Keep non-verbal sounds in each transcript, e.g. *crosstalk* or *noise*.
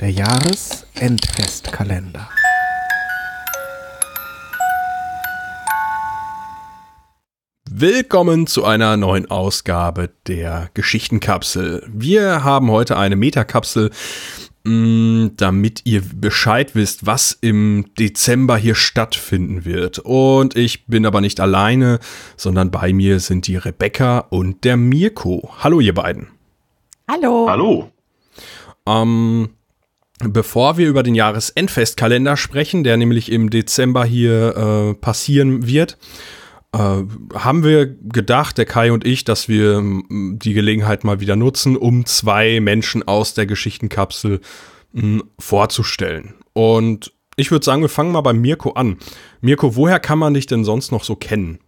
Der Jahresendfestkalender. Willkommen zu einer neuen Ausgabe der Geschichtenkapsel. Wir haben heute eine Metakapsel, mm, damit ihr Bescheid wisst, was im Dezember hier stattfinden wird. Und ich bin aber nicht alleine, sondern bei mir sind die Rebecca und der Mirko. Hallo ihr beiden. Hallo. Hallo. Ähm, bevor wir über den Jahresendfestkalender sprechen, der nämlich im Dezember hier äh, passieren wird, äh, haben wir gedacht, der Kai und ich, dass wir m, die Gelegenheit mal wieder nutzen, um zwei Menschen aus der Geschichtenkapsel m, vorzustellen. Und ich würde sagen, wir fangen mal bei Mirko an. Mirko, woher kann man dich denn sonst noch so kennen?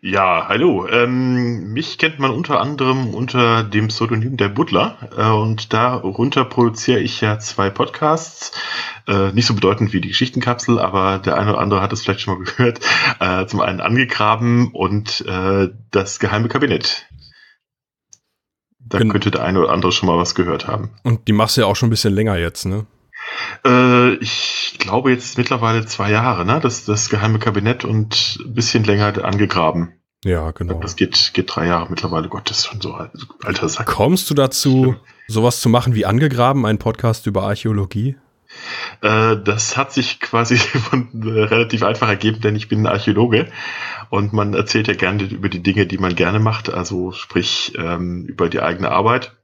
Ja, hallo. Ähm, mich kennt man unter anderem unter dem Pseudonym der Butler äh, und darunter produziere ich ja zwei Podcasts. Äh, nicht so bedeutend wie die Geschichtenkapsel, aber der eine oder andere hat es vielleicht schon mal gehört. Äh, zum einen angegraben und äh, das geheime Kabinett. Da Gen- könnte der eine oder andere schon mal was gehört haben. Und die machst du ja auch schon ein bisschen länger jetzt, ne? Äh, ich glaube jetzt mittlerweile zwei Jahre, ne? Das, das geheime Kabinett und ein bisschen länger angegraben. Ja, genau. Das geht, geht drei Jahre mittlerweile. Gott, das ist schon so alt, alter Sack. Kommst du dazu, sowas zu machen wie angegraben, einen Podcast über Archäologie? Äh, das hat sich quasi *laughs* von, äh, relativ einfach ergeben, denn ich bin Archäologe und man erzählt ja gerne über die Dinge, die man gerne macht, also sprich ähm, über die eigene Arbeit.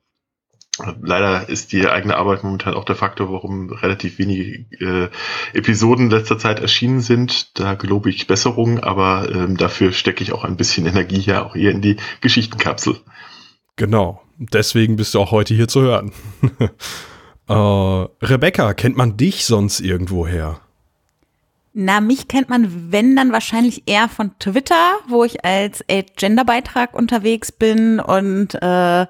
Leider ist die eigene Arbeit momentan auch der Faktor, warum relativ wenige äh, Episoden in letzter Zeit erschienen sind. Da gelobe ich Besserung, aber ähm, dafür stecke ich auch ein bisschen Energie ja auch eher in die Geschichtenkapsel. Genau. Deswegen bist du auch heute hier zu hören. *laughs* äh, Rebecca, kennt man dich sonst irgendwoher? Na, mich kennt man, wenn dann wahrscheinlich eher von Twitter, wo ich als Genderbeitrag unterwegs bin und äh,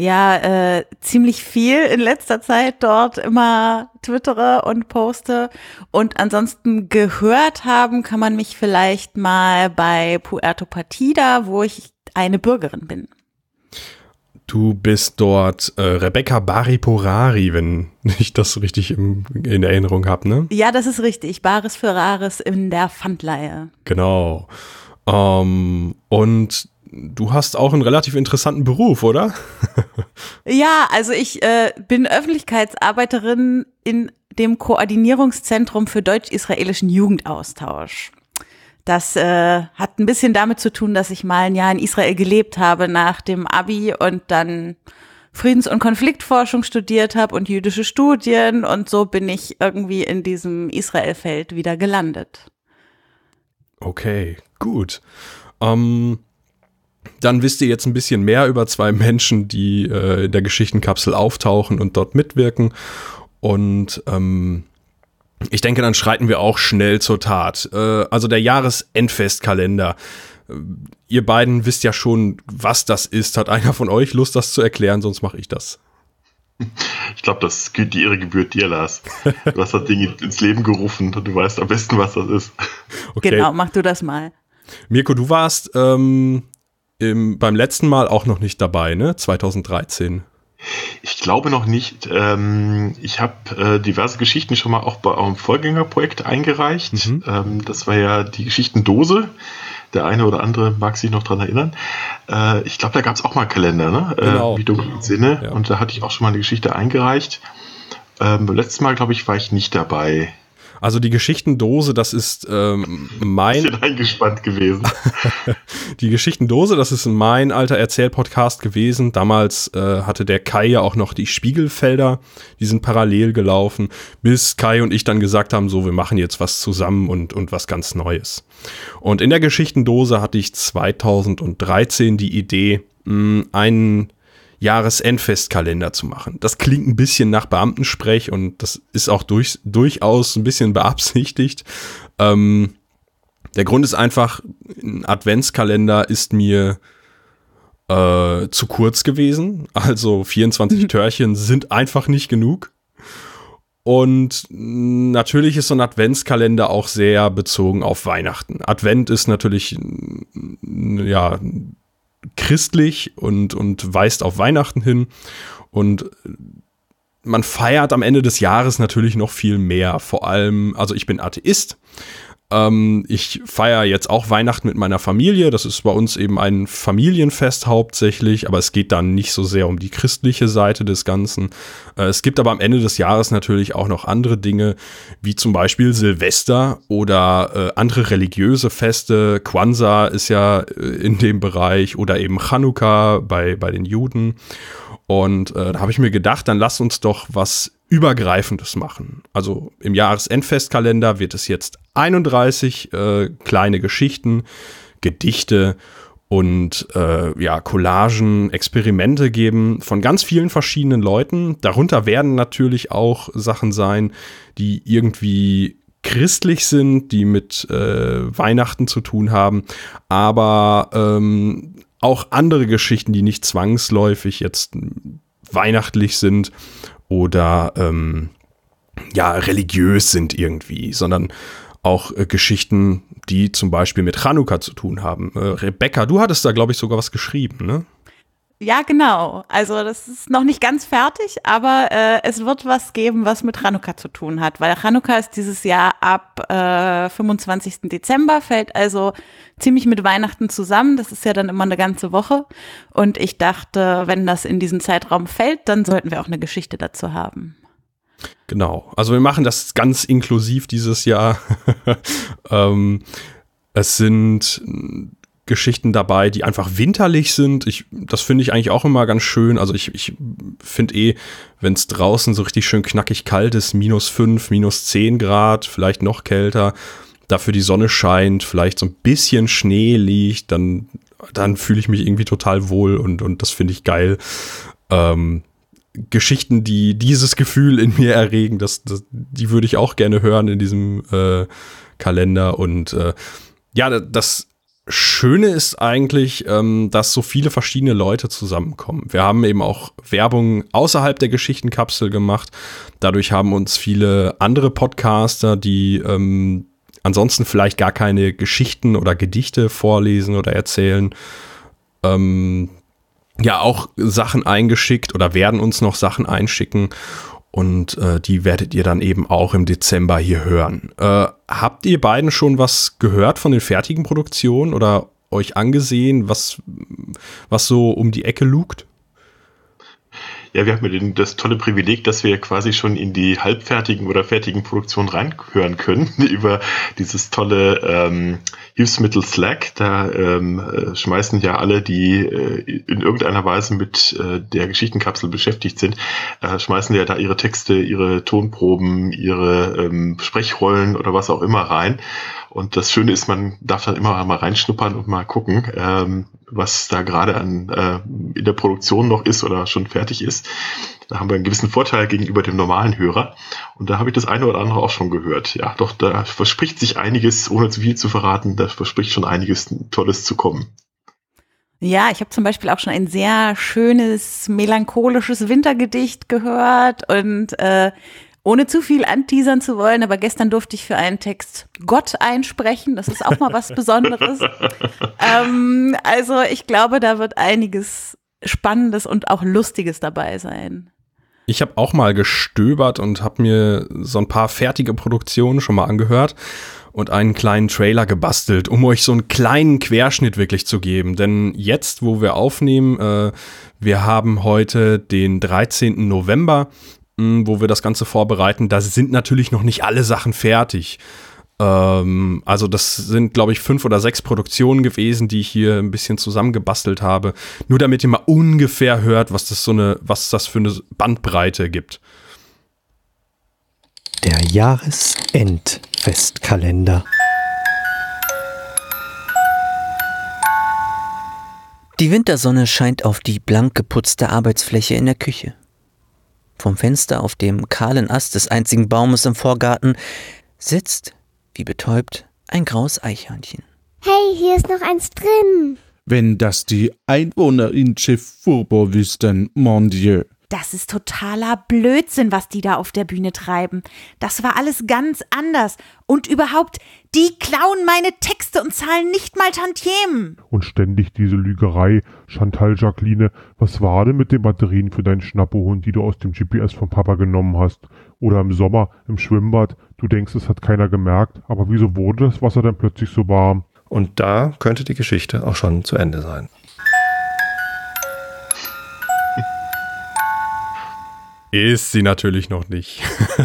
ja, äh, ziemlich viel in letzter Zeit dort immer twittere und poste. Und ansonsten gehört haben kann man mich vielleicht mal bei Puerto Partida, wo ich eine Bürgerin bin. Du bist dort äh, Rebecca Bariporari, wenn *laughs* ich das richtig im, in Erinnerung habe, ne? Ja, das ist richtig. Bares für Rares in der Pfandleihe. Genau. Ähm, und du hast auch einen relativ interessanten Beruf, oder? *laughs* Ja, also ich äh, bin Öffentlichkeitsarbeiterin in dem Koordinierungszentrum für deutsch-israelischen Jugendaustausch. Das äh, hat ein bisschen damit zu tun, dass ich mal ein Jahr in Israel gelebt habe nach dem Abi und dann Friedens- und Konfliktforschung studiert habe und jüdische Studien und so bin ich irgendwie in diesem Israelfeld wieder gelandet. Okay, gut. Ähm, dann wisst ihr jetzt ein bisschen mehr über zwei Menschen, die äh, in der Geschichtenkapsel auftauchen und dort mitwirken. Und ähm, ich denke, dann schreiten wir auch schnell zur Tat. Äh, also der Jahresendfestkalender. Äh, Ihr beiden wisst ja schon, was das ist. Hat einer von euch Lust, das zu erklären? Sonst mache ich das. Ich glaube, das gilt die Ehre gebührt dir, Lars. Du hast das Ding ins Leben gerufen und du weißt am besten, was das ist. Okay. Genau, mach du das mal. Mirko, du warst ähm, im, beim letzten Mal auch noch nicht dabei, ne? 2013. Ich glaube noch nicht. Ähm, ich habe äh, diverse Geschichten schon mal auch bei eurem Vorgängerprojekt eingereicht. Mhm. Ähm, das war ja die Geschichtendose. Der eine oder andere mag sich noch dran erinnern. Äh, ich glaube, da gab es auch mal einen Kalender, ne? Genau. Äh, wie dunkel Sinne. Ja. Und da hatte ich auch schon mal eine Geschichte eingereicht. Ähm, beim letzten Mal, glaube ich, war ich nicht dabei. Also die Geschichtendose, das ist ähm, Ich mein, bin eingespannt gewesen. *laughs* die Geschichtendose, das ist mein alter Erzählpodcast gewesen. Damals äh, hatte der Kai ja auch noch die Spiegelfelder, die sind parallel gelaufen, bis Kai und ich dann gesagt haben, so, wir machen jetzt was zusammen und, und was ganz Neues. Und in der Geschichtendose hatte ich 2013 die Idee, mh, einen Jahresendfestkalender zu machen. Das klingt ein bisschen nach Beamtensprech und das ist auch durch, durchaus ein bisschen *laughs* beabsichtigt. Ähm, der Grund ist einfach, ein Adventskalender ist mir äh, zu kurz gewesen. Also 24 Törchen sind einfach nicht genug. Und natürlich ist so ein Adventskalender auch sehr bezogen auf Weihnachten. Advent ist natürlich ja christlich und, und weist auf Weihnachten hin. Und man feiert am Ende des Jahres natürlich noch viel mehr. Vor allem, also ich bin Atheist ähm, ich feiere jetzt auch Weihnachten mit meiner Familie. Das ist bei uns eben ein Familienfest hauptsächlich, aber es geht dann nicht so sehr um die christliche Seite des Ganzen. Äh, es gibt aber am Ende des Jahres natürlich auch noch andere Dinge, wie zum Beispiel Silvester oder äh, andere religiöse Feste. Kwanzaa ist ja äh, in dem Bereich oder eben Chanukka bei, bei den Juden. Und äh, da habe ich mir gedacht, dann lass uns doch was Übergreifendes machen. Also im Jahresendfestkalender wird es jetzt 31 äh, kleine Geschichten, Gedichte und äh, ja, Collagen, Experimente geben von ganz vielen verschiedenen Leuten. Darunter werden natürlich auch Sachen sein, die irgendwie christlich sind, die mit äh, Weihnachten zu tun haben, aber ähm, auch andere Geschichten, die nicht zwangsläufig jetzt weihnachtlich sind oder ähm, ja religiös sind irgendwie, sondern auch äh, Geschichten, die zum Beispiel mit Chanukka zu tun haben. Äh, Rebecca, du hattest da, glaube ich, sogar was geschrieben, ne? Ja, genau. Also das ist noch nicht ganz fertig, aber äh, es wird was geben, was mit Chanukka zu tun hat, weil Chanukka ist dieses Jahr ab äh, 25. Dezember, fällt also ziemlich mit Weihnachten zusammen. Das ist ja dann immer eine ganze Woche. Und ich dachte, wenn das in diesen Zeitraum fällt, dann sollten wir auch eine Geschichte dazu haben. Genau. Also wir machen das ganz inklusiv dieses Jahr. *laughs* ähm, es sind Geschichten dabei, die einfach winterlich sind. Ich, das finde ich eigentlich auch immer ganz schön. Also ich, ich finde eh, wenn es draußen so richtig schön knackig kalt ist, minus fünf, minus zehn Grad, vielleicht noch kälter, dafür die Sonne scheint, vielleicht so ein bisschen Schnee liegt, dann, dann fühle ich mich irgendwie total wohl und, und das finde ich geil. Ähm, Geschichten, die dieses Gefühl in mir erregen, das, das, die würde ich auch gerne hören in diesem äh, Kalender. Und äh, ja, das Schöne ist eigentlich, ähm, dass so viele verschiedene Leute zusammenkommen. Wir haben eben auch Werbung außerhalb der Geschichtenkapsel gemacht. Dadurch haben uns viele andere Podcaster, die ähm, ansonsten vielleicht gar keine Geschichten oder Gedichte vorlesen oder erzählen, ähm, ja auch Sachen eingeschickt oder werden uns noch Sachen einschicken. Und äh, die werdet ihr dann eben auch im Dezember hier hören. Äh, habt ihr beiden schon was gehört von den fertigen Produktionen oder euch angesehen, was, was so um die Ecke lugt? Ja, wir haben das tolle Privileg, dass wir quasi schon in die halbfertigen oder fertigen Produktionen reinhören können *laughs* über dieses tolle ähm, Hilfsmittel Slack. Da ähm, äh, schmeißen ja alle, die äh, in irgendeiner Weise mit äh, der Geschichtenkapsel beschäftigt sind, äh, schmeißen ja da ihre Texte, ihre Tonproben, ihre ähm, Sprechrollen oder was auch immer rein. Und das Schöne ist, man darf dann immer mal reinschnuppern und mal gucken, ähm, was da gerade an äh, in der Produktion noch ist oder schon fertig ist. Da haben wir einen gewissen Vorteil gegenüber dem normalen Hörer. Und da habe ich das eine oder andere auch schon gehört. Ja, doch, da verspricht sich einiges, ohne zu viel zu verraten, da verspricht schon einiges Tolles zu kommen. Ja, ich habe zum Beispiel auch schon ein sehr schönes, melancholisches Wintergedicht gehört und äh, ohne zu viel anteasern zu wollen, aber gestern durfte ich für einen Text Gott einsprechen. Das ist auch mal was Besonderes. *laughs* ähm, also ich glaube, da wird einiges Spannendes und auch Lustiges dabei sein. Ich habe auch mal gestöbert und habe mir so ein paar fertige Produktionen schon mal angehört und einen kleinen Trailer gebastelt, um euch so einen kleinen Querschnitt wirklich zu geben. Denn jetzt, wo wir aufnehmen, äh, wir haben heute den 13. November wo wir das Ganze vorbereiten, da sind natürlich noch nicht alle Sachen fertig. Ähm, also das sind, glaube ich, fünf oder sechs Produktionen gewesen, die ich hier ein bisschen zusammengebastelt habe. Nur damit ihr mal ungefähr hört, was das so eine, was das für eine Bandbreite gibt. Der Jahresendfestkalender. Die Wintersonne scheint auf die blank geputzte Arbeitsfläche in der Küche. Vom Fenster auf dem kahlen Ast des einzigen Baumes im Vorgarten sitzt, wie betäubt, ein graues Eichhörnchen. Hey, hier ist noch eins drin. Wenn das die Einwohner in Chefurbo wüssten, mon Dieu. Das ist totaler Blödsinn, was die da auf der Bühne treiben. Das war alles ganz anders. Und überhaupt, die klauen meine Texte und zahlen nicht mal Tantiemen. Und ständig diese Lügerei. Chantal Jacqueline, was war denn mit den Batterien für deinen Schnappohund, die du aus dem GPS von Papa genommen hast? Oder im Sommer im Schwimmbad, du denkst, es hat keiner gemerkt, aber wieso wurde das Wasser dann plötzlich so warm? Und da könnte die Geschichte auch schon zu Ende sein. Ist sie natürlich noch nicht. *laughs*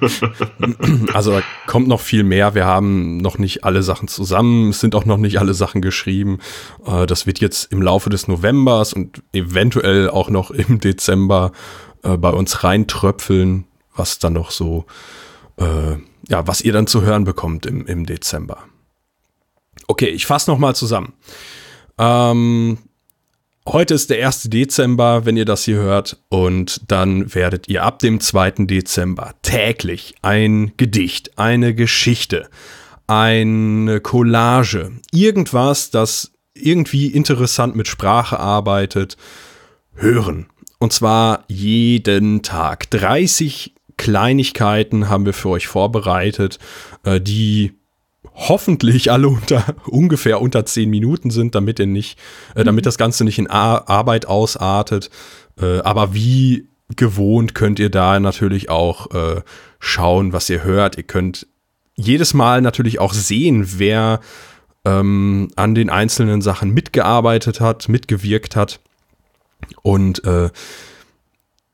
*laughs* also da kommt noch viel mehr. Wir haben noch nicht alle Sachen zusammen. Es sind auch noch nicht alle Sachen geschrieben. Äh, das wird jetzt im Laufe des Novembers und eventuell auch noch im Dezember äh, bei uns reintröpfeln, was dann noch so, äh, ja, was ihr dann zu hören bekommt im, im Dezember. Okay, ich fasse nochmal zusammen. Ähm, Heute ist der 1. Dezember, wenn ihr das hier hört, und dann werdet ihr ab dem 2. Dezember täglich ein Gedicht, eine Geschichte, eine Collage, irgendwas, das irgendwie interessant mit Sprache arbeitet, hören. Und zwar jeden Tag. 30 Kleinigkeiten haben wir für euch vorbereitet, äh, die hoffentlich alle unter ungefähr unter zehn Minuten sind, damit ihr nicht, äh, damit das Ganze nicht in Ar Arbeit ausartet. Äh, aber wie gewohnt könnt ihr da natürlich auch äh, schauen, was ihr hört. Ihr könnt jedes Mal natürlich auch sehen, wer ähm, an den einzelnen Sachen mitgearbeitet hat, mitgewirkt hat. Und äh,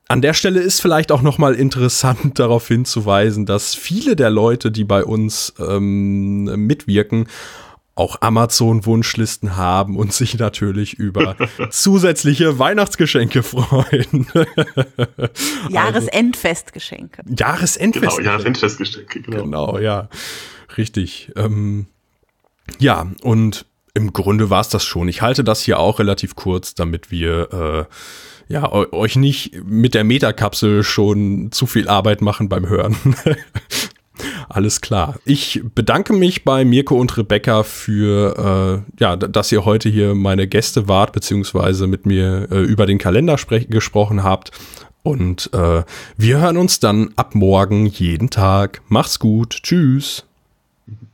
an der Stelle ist vielleicht auch noch mal interessant *laughs* darauf hinzuweisen, dass viele der Leute, die bei uns ähm, mitwirken, auch Amazon-Wunschlisten haben und sich natürlich über *laughs* zusätzliche Weihnachtsgeschenke freuen. *laughs* Jahresendfestgeschenke. Also, Jahresendfestgeschenke. Genau, Jahresendfestgeschenke, genau. Genau, ja. Richtig. Ähm, ja, und im Grunde war es das schon. Ich halte das hier auch relativ kurz, damit wir äh, ja, euch nicht mit der Metakapsel schon zu viel Arbeit machen beim Hören. *laughs* Alles klar. Ich bedanke mich bei Mirko und Rebecca für, äh, ja, dass ihr heute hier meine Gäste wart, beziehungsweise mit mir äh, über den Kalender gesprochen habt. Und äh, wir hören uns dann ab morgen jeden Tag. Macht's gut. Tschüss.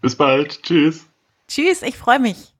Bis bald. Tschüss. Tschüss, ich freue mich.